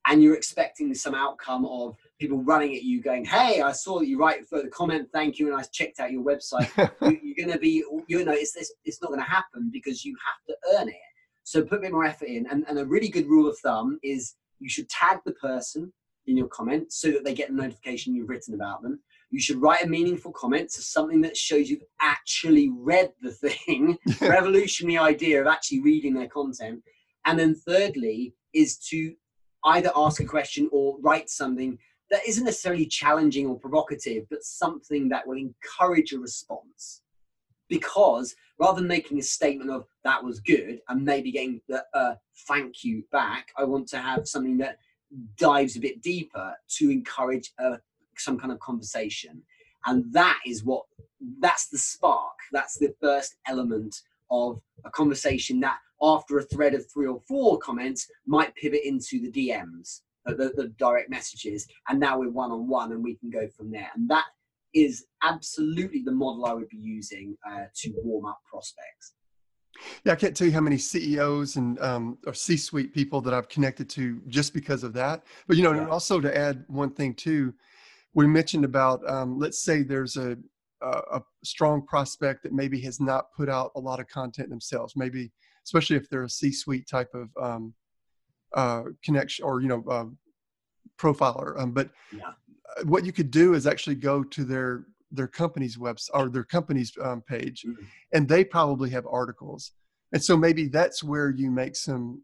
and you're expecting some outcome of people running at you going, "Hey, I saw that you write for the comment, thank you, and I checked out your website." you, are going to be, you know, it's this, it's not going to happen because you have to earn it. So put a bit more effort in, and, and a really good rule of thumb is you should tag the person in your comment so that they get the notification you've written about them. You should write a meaningful comment, so something that shows you've actually read the thing, revolutionary idea of actually reading their content. And then thirdly is to either ask a question or write something that isn't necessarily challenging or provocative, but something that will encourage a response. Because rather than making a statement of that was good and maybe getting the uh, thank you back, I want to have something that dives a bit deeper to encourage a, some kind of conversation. And that is what that's the spark. That's the first element of a conversation that after a thread of three or four comments might pivot into the DMs, the, the direct messages, and now we're one on one and we can go from there. And that is absolutely the model I would be using uh, to warm up prospects. Yeah, I can't tell you how many CEOs and um, or C-suite people that I've connected to just because of that. But you know, yeah. and also to add one thing too, we mentioned about um, let's say there's a, a, a strong prospect that maybe has not put out a lot of content themselves, maybe especially if they're a C-suite type of um, uh, connection or you know uh, profiler. Um, but yeah. Uh, what you could do is actually go to their their company's website or their company's um, page, mm-hmm. and they probably have articles, and so maybe that's where you make some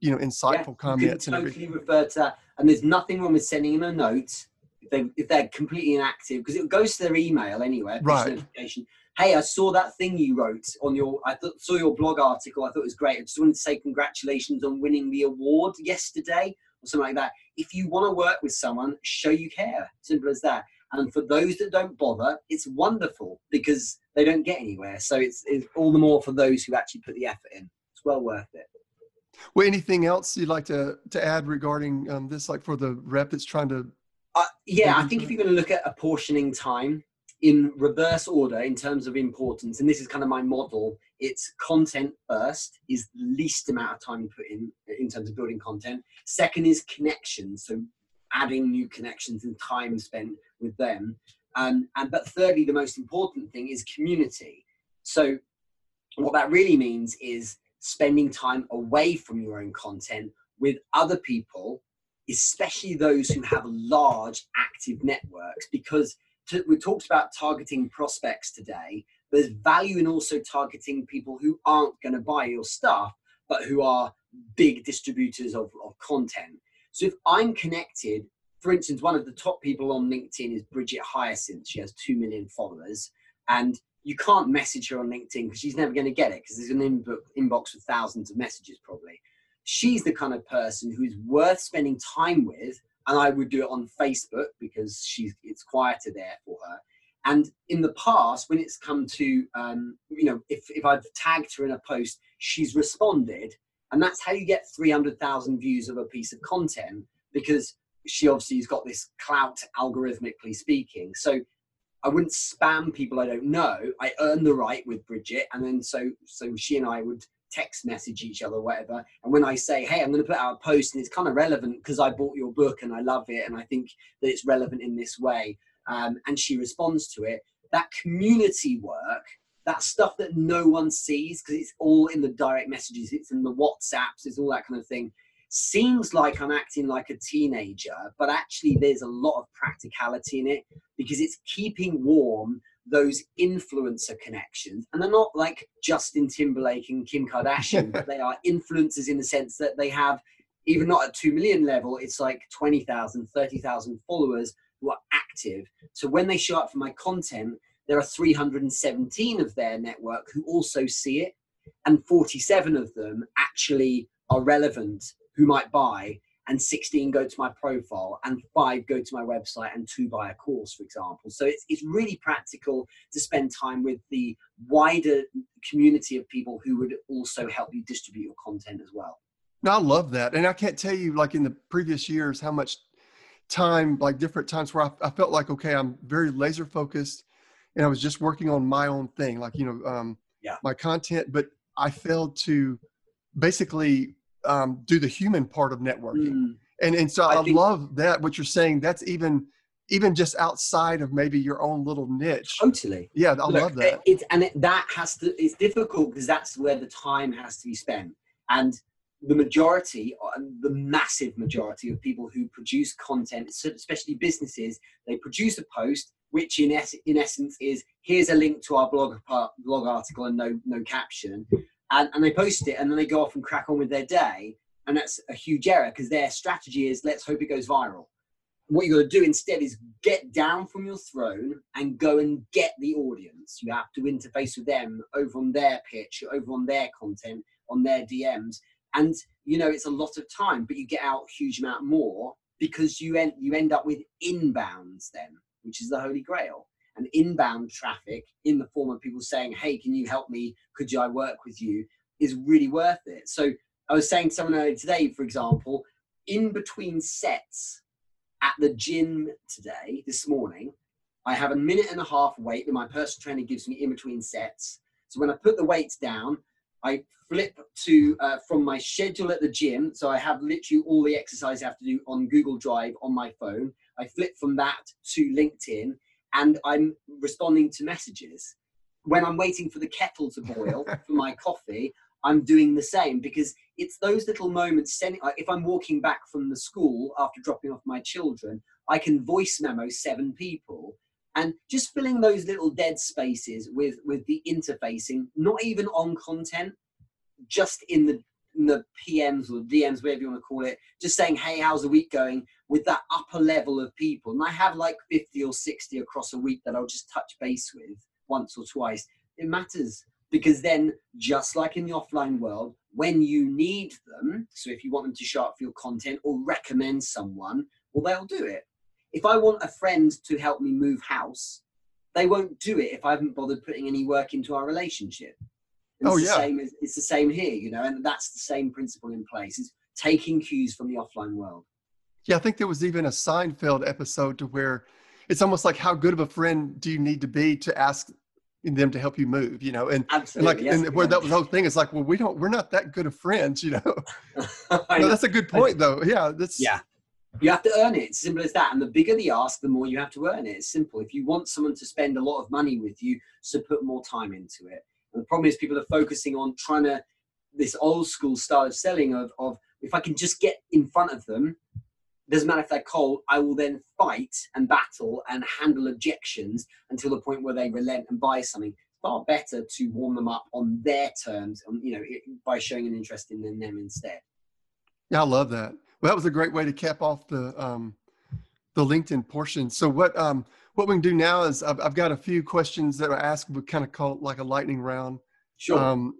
you know insightful yeah, comments. You can totally refer to that, and there's nothing wrong with sending them a note if they if they're completely inactive because it goes to their email anyway. Right. Notification hey, I saw that thing you wrote on your, I th- saw your blog article. I thought it was great. I just wanted to say congratulations on winning the award yesterday or something like that. If you want to work with someone, show you care. Simple as that. And for those that don't bother, it's wonderful because they don't get anywhere. So it's, it's all the more for those who actually put the effort in. It's well worth it. Well, anything else you'd like to, to add regarding um, this, like for the rep that's trying to? Uh, yeah, I think if you're going to look at apportioning time, in reverse order in terms of importance, and this is kind of my model. It's content first is the least amount of time you put in in terms of building content. Second is connections, so adding new connections and time spent with them. Um, and but thirdly, the most important thing is community. So what that really means is spending time away from your own content with other people, especially those who have large active networks, because to, we talked about targeting prospects today. There's value in also targeting people who aren't going to buy your stuff, but who are big distributors of, of content. So if I'm connected, for instance, one of the top people on LinkedIn is Brigette Hyacinth. She has 2 million followers. And you can't message her on LinkedIn because she's never going to get it because there's an inbox with thousands of messages probably. She's the kind of person who's worth spending time with and I would do it on Facebook because she's it's quieter there for her. And in the past, when it's come to um, you know, if if I've tagged her in a post, she's responded, and that's how you get three hundred thousand views of a piece of content because she obviously has got this clout algorithmically speaking. So I wouldn't spam people I don't know. I earn the right with Brigette, and then so so she and I would text message each other, whatever. And when I say, hey, I'm going to put out a post and it's kind of relevant because I bought your book and I love it and I think that it's relevant in this way, um, and she responds to it, that community work, that stuff that no one sees because it's all in the direct messages, it's in the WhatsApps, it's all that kind of thing. Seems like I'm acting like a teenager, but actually, there's a lot of practicality in it because it's keeping warm those influencer connections. And they're not like Justin Timberlake and Kim Kardashian, but they are influencers in the sense that they have, even not at 2 million level, it's like 20,000, 30,000 followers who are active. So when they show up for my content, there are 317 of their network who also see it, and 47 of them actually are relevant who might buy and 16 go to my profile and five go to my website and two buy a course for example. So it's, it's really practical to spend time with the wider community of people who would also help you distribute your content as well. No, i love that. And i can't tell you like in the previous years how much time like different times where i, I felt like okay i'm very laser focused and i was just working on my own thing like you know um, yeah. my content but i failed to basically um, do the human part of networking. Mm. And and so I, I think, love that what you're saying. That's even even just outside of maybe your own little niche. Totally. Yeah, I Look, love that. It's and it, that has to. It's difficult because that's where the time has to be spent. And the majority, uh, the massive majority of people who produce content, especially businesses, they produce a post which in, es- in essence is here's a link to our blog blog article and no no caption and, and they post it and then they go off and crack on with their day and that's a huge error because their strategy is let's hope it goes viral what you got to do instead is get down from your throne and go and get the audience. You have to interface with them over on their pitch, over on their content, on their DMs, and you know it's a lot of time, but you get out a huge amount more because you end you end up with inbounds then, which is the holy grail. And inbound traffic in the form of people saying, "Hey, can you help me? Could you I work with you?" is really worth it. So I was saying to someone earlier today, for example, in between sets at the gym today, this morning, I have a minute and a half wait that my personal trainer gives me in between sets. So when I put the weights down, I flip to uh, from my schedule at the gym. So I have literally all the exercise I have to do on Google Drive on my phone. I flip from that to LinkedIn and I'm responding to messages. When I'm waiting for the kettle to boil for my coffee, I'm doing the same because it's those little moments. Sending, like if I'm walking back from the school after dropping off my children, I can voice memo seven people, and just filling those little dead spaces with with the interfacing, not even on content, just in the in the PMs or DMs, whatever you want to call it, just saying, "Hey, how's the week going?" With that upper level of people, and I have like fifty or sixty across a week that I'll just touch base with once or twice. It matters because then just like in the offline world when you need them so if you want them to show up for your content or recommend someone well they'll do it. If i want a friend to help me move house they won't do it if i haven't bothered putting any work into our relationship. And oh it's yeah. the same it's the same here you know and that's the same principle in place. It's taking cues from the offline world yeah i think there was even a seinfeld episode to where it's almost like how good of a friend do you need to be to ask them to help you move, you know, and, and like, yes, and where that was the whole thing is like, well, we don't, we're not that good of friends, you know. no, that's a good point though. Yeah. That's, yeah. You have to earn it. It's simple as that. And the bigger the ask, the more you have to earn it. It's simple. If you want someone to spend a lot of money with you, so put more time into it. And the problem is people are focusing on trying to, this old school style of selling of, of if I can just get in front of them, doesn't matter if they're cold, I will then fight and battle and handle objections until the point where they relent and buy something. Far better to warm them up on their terms, and you know, by showing an interest in them instead. Yeah, I love that. Well, that was a great way to cap off the um, the LinkedIn portion. So what um, what we can do now is I've, I've got a few questions that I asked. We kind of call it like a lightning round. Sure. Um,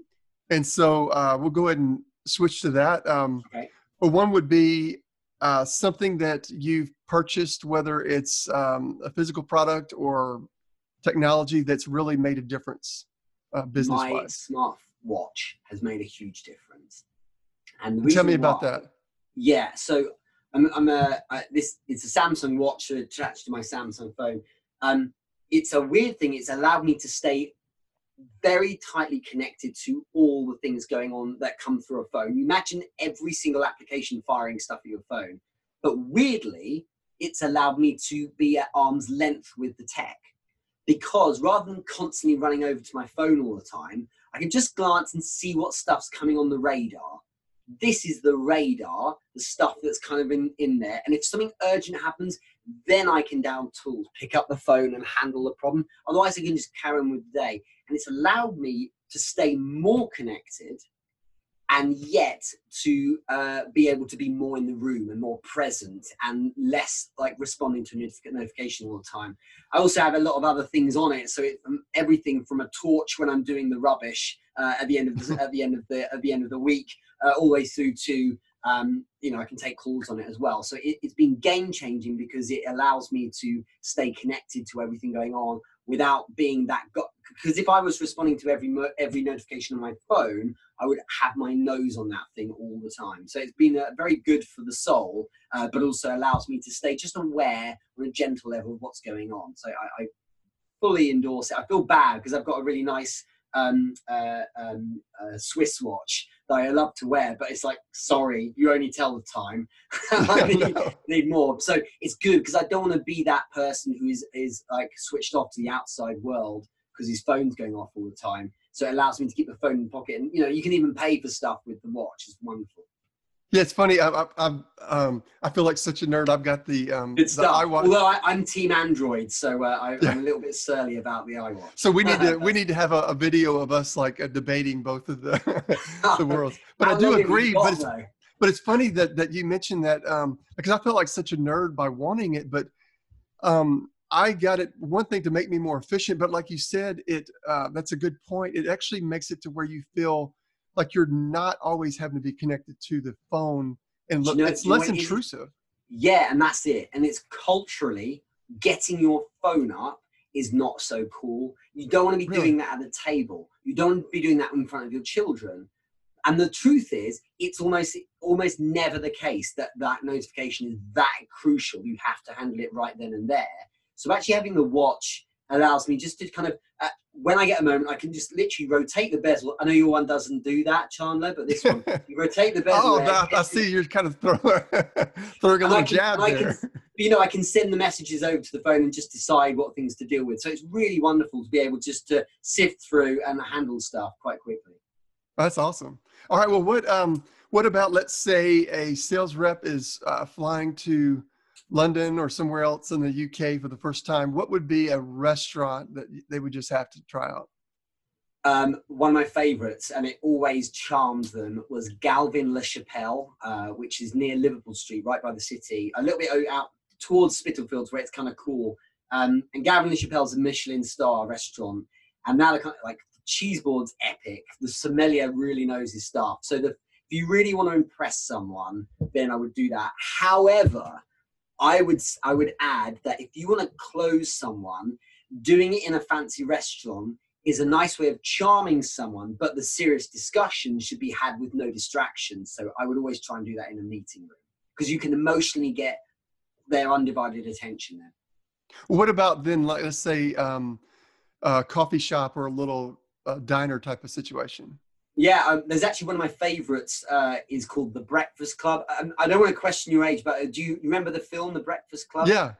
and so uh, we'll go ahead and switch to that. Um, okay. Well, one would be uh, something that you've purchased, whether it's um, a physical product or technology that's really made a difference uh, business wise? My smartwatch has made a huge difference. And tell me about why, that. Yeah, so I'm, I'm a I, this. It's a Samsung watch attached to my Samsung phone. Um, it's a weird thing. It's allowed me to stay very tightly connected to all the things going on that come through a phone. Imagine every single application firing stuff at your phone. But weirdly, it's allowed me to be at arm's length with the tech because rather than constantly running over to my phone all the time, I can just glance and see what stuff's coming on the radar. This is the radar, the stuff that's kind of in, in there. And if something urgent happens, then I can down tools, pick up the phone and handle the problem. Otherwise, I can just carry on with the day and it's allowed me to stay more connected and yet to uh, be able to be more in the room and more present and less like responding to a notification all the time. I also have a lot of other things on it, so it, um, everything from a torch when I'm doing the rubbish uh, at the end of the, at the end of the at the end of the week, uh, all the way through to um, you know I can take calls on it as well. So it, it's been game changing because it allows me to stay connected to everything going on without being that because if I was responding to every every notification on my phone, I would have my nose on that thing all the time. So it's been uh, very good for the soul, uh, but also allows me to stay just aware on a gentle level of what's going on. So I, I fully endorse it. I feel bad because I've got a really nice um, uh, um, uh, Swiss watch that I love to wear, but it's like, sorry, you only tell the time. I need, need, more. So it's good because I don't want to be that person who is is like switched off to the outside world because his phone's going off all the time. So it allows me to keep the phone in the pocket, and you know, you can even pay for stuff with the watch. It's wonderful. Yeah, it's funny. I, I, I, um, I feel like such a nerd. I've got the um, stuff. The iWatch. Although I, am Team Android, so uh, I, am a little bit surly about the iWatch. So we need to we need to have a, a video of us like uh, debating both of the the worlds. But I do agree. But it's, but it's funny that that you mentioned that um, because I felt like such a nerd by wanting it, but um, I got it. One thing to make me more efficient, but like you said, it uh, that's a good point. It actually makes it to where you feel like you're not always having to be connected to the phone, and look, you know, it's less intrusive. Yeah, and that's it. And it's culturally getting your phone up is not so cool. You don't want to be really? doing that at the table. You don't want to be doing that in front of your children. And the truth is, it's almost almost never the case that that notification is that crucial. You have to handle it right then and there. So actually having the watch allows me just to kind of uh, when I get a moment, I can just literally rotate the bezel. I know your one doesn't do that, Chandler, but this one, you rotate the bezel. oh, that, I see you're kind of throwing, throwing a little can, jab there. Can, you know, I can send the messages over to the phone and just decide what things to deal with. So it's really wonderful to be able just to sift through and handle stuff quite quickly. That's awesome. All right. Well, what um, what about let's say a sales rep is uh, flying to London or somewhere else in the UK for the first time, what would be a restaurant that they would just have to try out? Um, one of my favourites, and it always charmed them, was Galvin La Chapelle, uh, which is near Liverpool Street, right by the city, a little bit out towards Spitalfields, where it's kind of cool. Um, and Galvin La Chapelle is a Michelin star restaurant, and now kind of, like the cheese board's epic. The sommelier really knows his stuff. So the, if you really want to impress someone, then I would do that. However, I would I would add that if you want to close someone, doing it in a fancy restaurant is a nice way of charming someone, but the serious discussion should be had with no distractions. So I would always try and do that in a meeting room because you can emotionally get their undivided attention then. What about then, like let's say, um, a coffee shop or a little uh, diner type of situation? Yeah, um, there's actually one of my favourites uh, is called The Breakfast Club. Um, I don't want to question your age, but uh, do you remember the film The Breakfast Club? Yeah.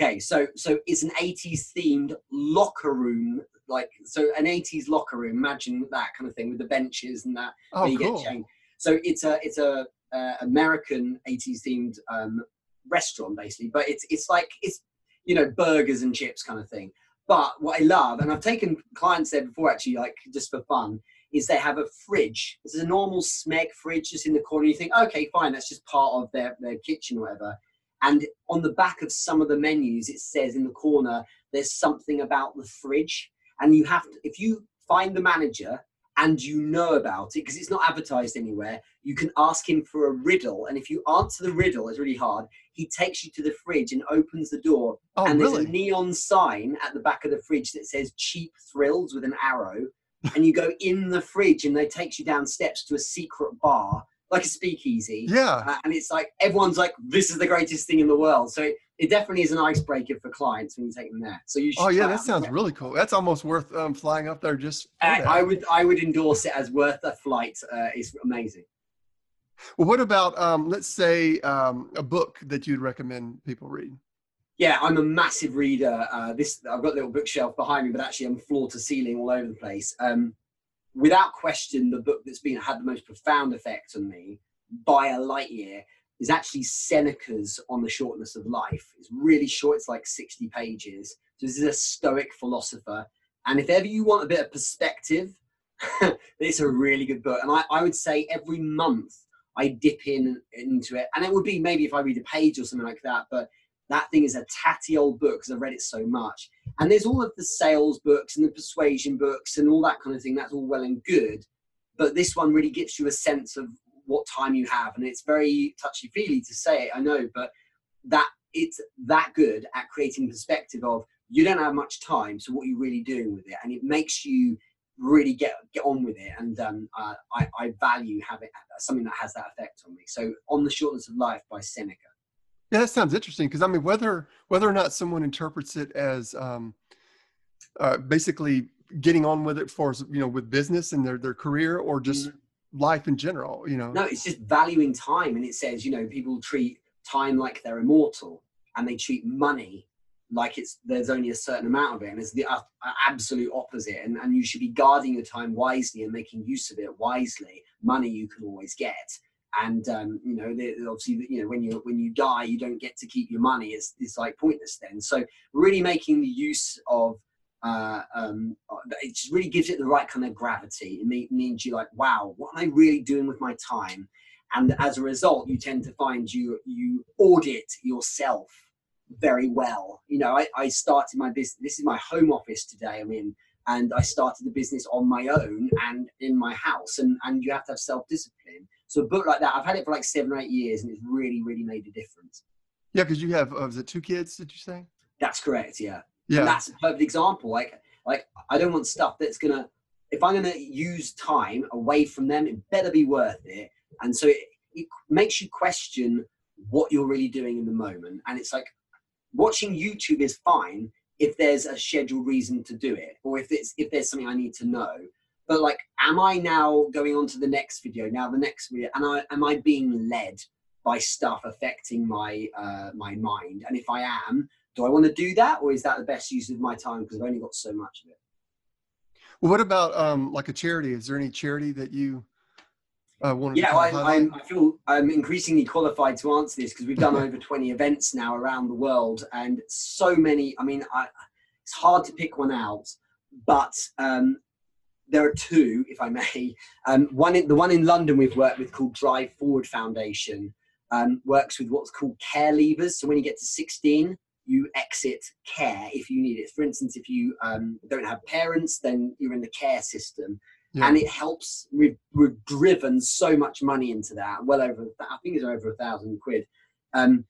Okay, so so it's an 80s themed locker room, like so an 80s locker room. Imagine that kind of thing with the benches and that. Oh, you cool. Get changed. So it's a it's a uh, American 80s themed um, restaurant basically, but it's it's like it's you know burgers and chips kind of thing. But what I love, and I've taken clients there before actually, like just for fun, is they have a fridge. This is a normal Smeg fridge just in the corner. You think, okay, fine, that's just part of their, their kitchen or whatever. And on the back of some of the menus, it says in the corner, there's something about the fridge. And you have to, if you find the manager and you know about it, because it's not advertised anywhere, you can ask him for a riddle. And if you answer the riddle, it's really hard, he takes you to the fridge and opens the door. Oh, and there's really? a neon sign at the back of the fridge that says cheap thrills with an arrow and you go in the fridge and they takes you down steps to a secret bar like a speakeasy. Yeah. Uh, and it's like everyone's like this is the greatest thing in the world. So it, it definitely is an icebreaker for clients when you take them there. So you oh yeah that sounds really cool. That's almost worth um, flying up there just uh, i would i would endorse it as worth a flight. Uh, it's amazing. Well what about um, let's say um, a book that you'd recommend people read yeah, I'm a massive reader. Uh, this I've got a little bookshelf behind me, but actually I'm floor to ceiling all over the place. Um, without question, the book that's been had the most profound effect on me by a light year is actually Seneca's On the Shortness of Life. It's really short; it's like 60 pages. So this is a Stoic philosopher, and if ever you want a bit of perspective, it's a really good book. And I, I would say every month I dip in into it, and it would be maybe if I read a page or something like that, but that thing is a tatty old book because I've read it so much. And there's all of the sales books and the persuasion books and all that kind of thing. That's all well and good. But this one really gives you a sense of what time you have. And it's very touchy feely to say it, I know, but that it's that good at creating perspective of you don't have much time. So what are you really doing with it? And it makes you really get get on with it. And um, uh, I, I value having something that has that effect on me. So on the shortness of life by Seneca. Yeah, that sounds interesting because I mean, whether whether or not someone interprets it as um, uh, basically getting on with it for you know with business and their their career or just mm-hmm. life in general, you know. No, it's just valuing time, and it says you know people treat time like they're immortal, and they treat money like it's there's only a certain amount of it, and it's the uh, absolute opposite. And and you should be guarding your time wisely and making use of it wisely. Money you can always get and um, you know obviously you know when you when you die you don't get to keep your money it's, it's like pointless then so really making the use of uh, um, it just really gives it the right kind of gravity it means you're like wow what am i really doing with my time and as a result, you tend to find you you audit yourself very well. You know, I, I started my business. This is my home office today. I'm in, and I started the business on my own and in my house. And and you have to have self discipline. So a book like that, I've had it for like seven or eight years, and it's really really made a difference. Yeah, because you have uh, was it two kids? Did you say? That's correct. Yeah. Yeah. And that's a perfect example. Like like I don't want stuff that's gonna. If I'm gonna use time away from them, it better be worth it. And so it, it makes you question what you're really doing in the moment. And it's like watching YouTube is fine if there's a scheduled reason to do it, or if it's if there's something I need to know. But like, am I now going on to the next video? Now the next video, and I am I being led by stuff affecting my uh, my mind? And if I am, do I want to do that, or is that the best use of my time because I've only got so much of it? Well, what about um, like a charity? Is there any charity that you uh, wanted yeah, to? I, I feel I'm increasingly qualified to answer this because we've done over 20 events now around the world, and so many. I mean, I, it's hard to pick one out, but um, there are two, if I may. Um, one, in, the one in London we've worked with called Drive Forward Foundation um, works with what's called care leavers. So when you get to 16, you exit care if you need it. For instance, if you um, don't have parents, then you're in the care system Yeah. and it helps. We've, we've driven so much money into that. Well over, I think it's over a thousand quid. Um,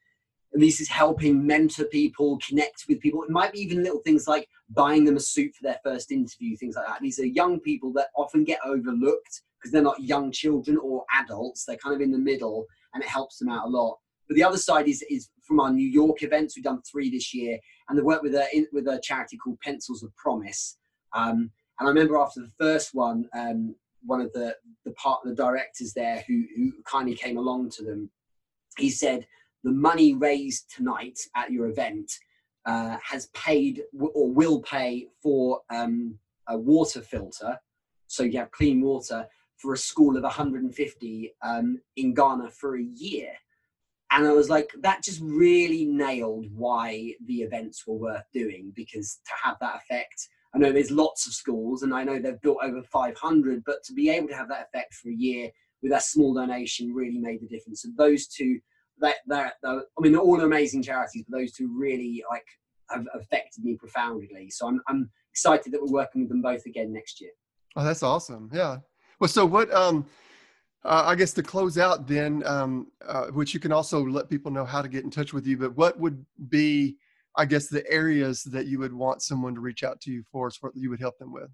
and this is helping mentor people, connect with people. It might be even little things like buying them a suit for their first interview, things like that. These are young people that often get overlooked because they're not young children or adults. They're kind of in the middle, and it helps them out a lot. But the other side is is from our New York events. We've done three this year, and they work with a with a charity called Pencils of Promise. Um, and I remember after the first one, um, one of the the part the directors there who who kindly came along to them, he said the money raised tonight at your event uh, has paid w- or will pay for um, a water filter, so you have clean water for a school of 150 um, in Ghana for a year. And I was like, that just really nailed why the events were worth doing because to have that effect, I know there's lots of schools and I know they've built over 500, but to be able to have that effect for a year with a small donation really made the difference. And those two, that, that, I mean, all amazing charities, but those two really like have affected me profoundly. So I'm, I'm excited that we're working with them both again next year. Oh, that's awesome. Yeah. Well, so what? Um, uh, I guess to close out, then, um, uh, which you can also let people know how to get in touch with you. But what would be, I guess, the areas that you would want someone to reach out to you for, so you would help them with?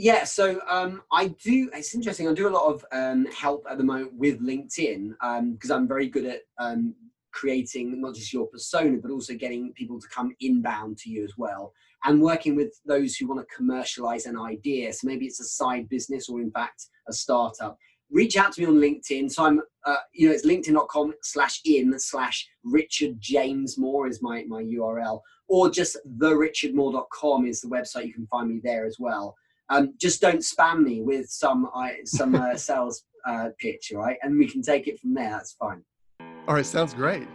Yeah, so um, I do. It's interesting. I do a lot of um, help at the moment with LinkedIn because I'm very good at um, creating not just your persona, but also getting people to come inbound to you as well, and working with those who want to commercialize an idea. So maybe it's a side business or, in fact, a startup. Reach out to me on LinkedIn. So I'm, uh, you know, it's linkedin.com slash in slash Richard James Moore is my my URL, or just therichardmoore.com is the website. You can find me there as well. Um, just don't spam me with some uh, some uh, sales uh, pitch, right? And we can take it from there. That's fine. All right, sounds great.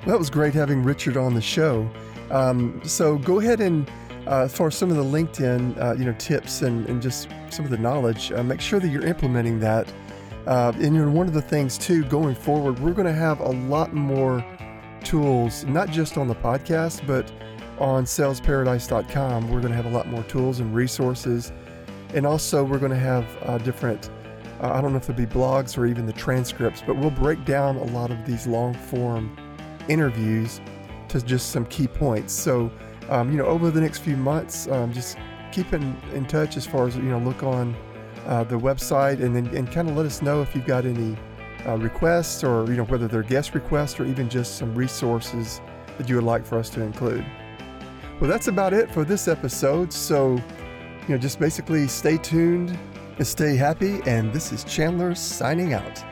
Well, that was great having Richard on the show. Um, so go ahead and uh, for some of the LinkedIn, uh, you know, tips and, and just some of the knowledge, uh, make sure that you're implementing that. Uh, and you know, one of the things too, going forward, we're going to have a lot more tools, not just on the podcast, but on salesparadise.com. We're going to have a lot more tools and resources, and also we're going to have uh, different. Uh, I don't know if there'll be blogs or even the transcripts, but we'll break down a lot of these long form interviews to just some key points. So, um, you know, over the next few months, um, just keep in, in touch as far as, you know, look on uh, the website and then and kind of let us know if you've got any uh, requests or, you know, whether they're guest requests or even just some resources that you would like for us to include. Well, that's about it for this episode. So, you know, just basically stay tuned and stay happy. And this is Chandler signing out.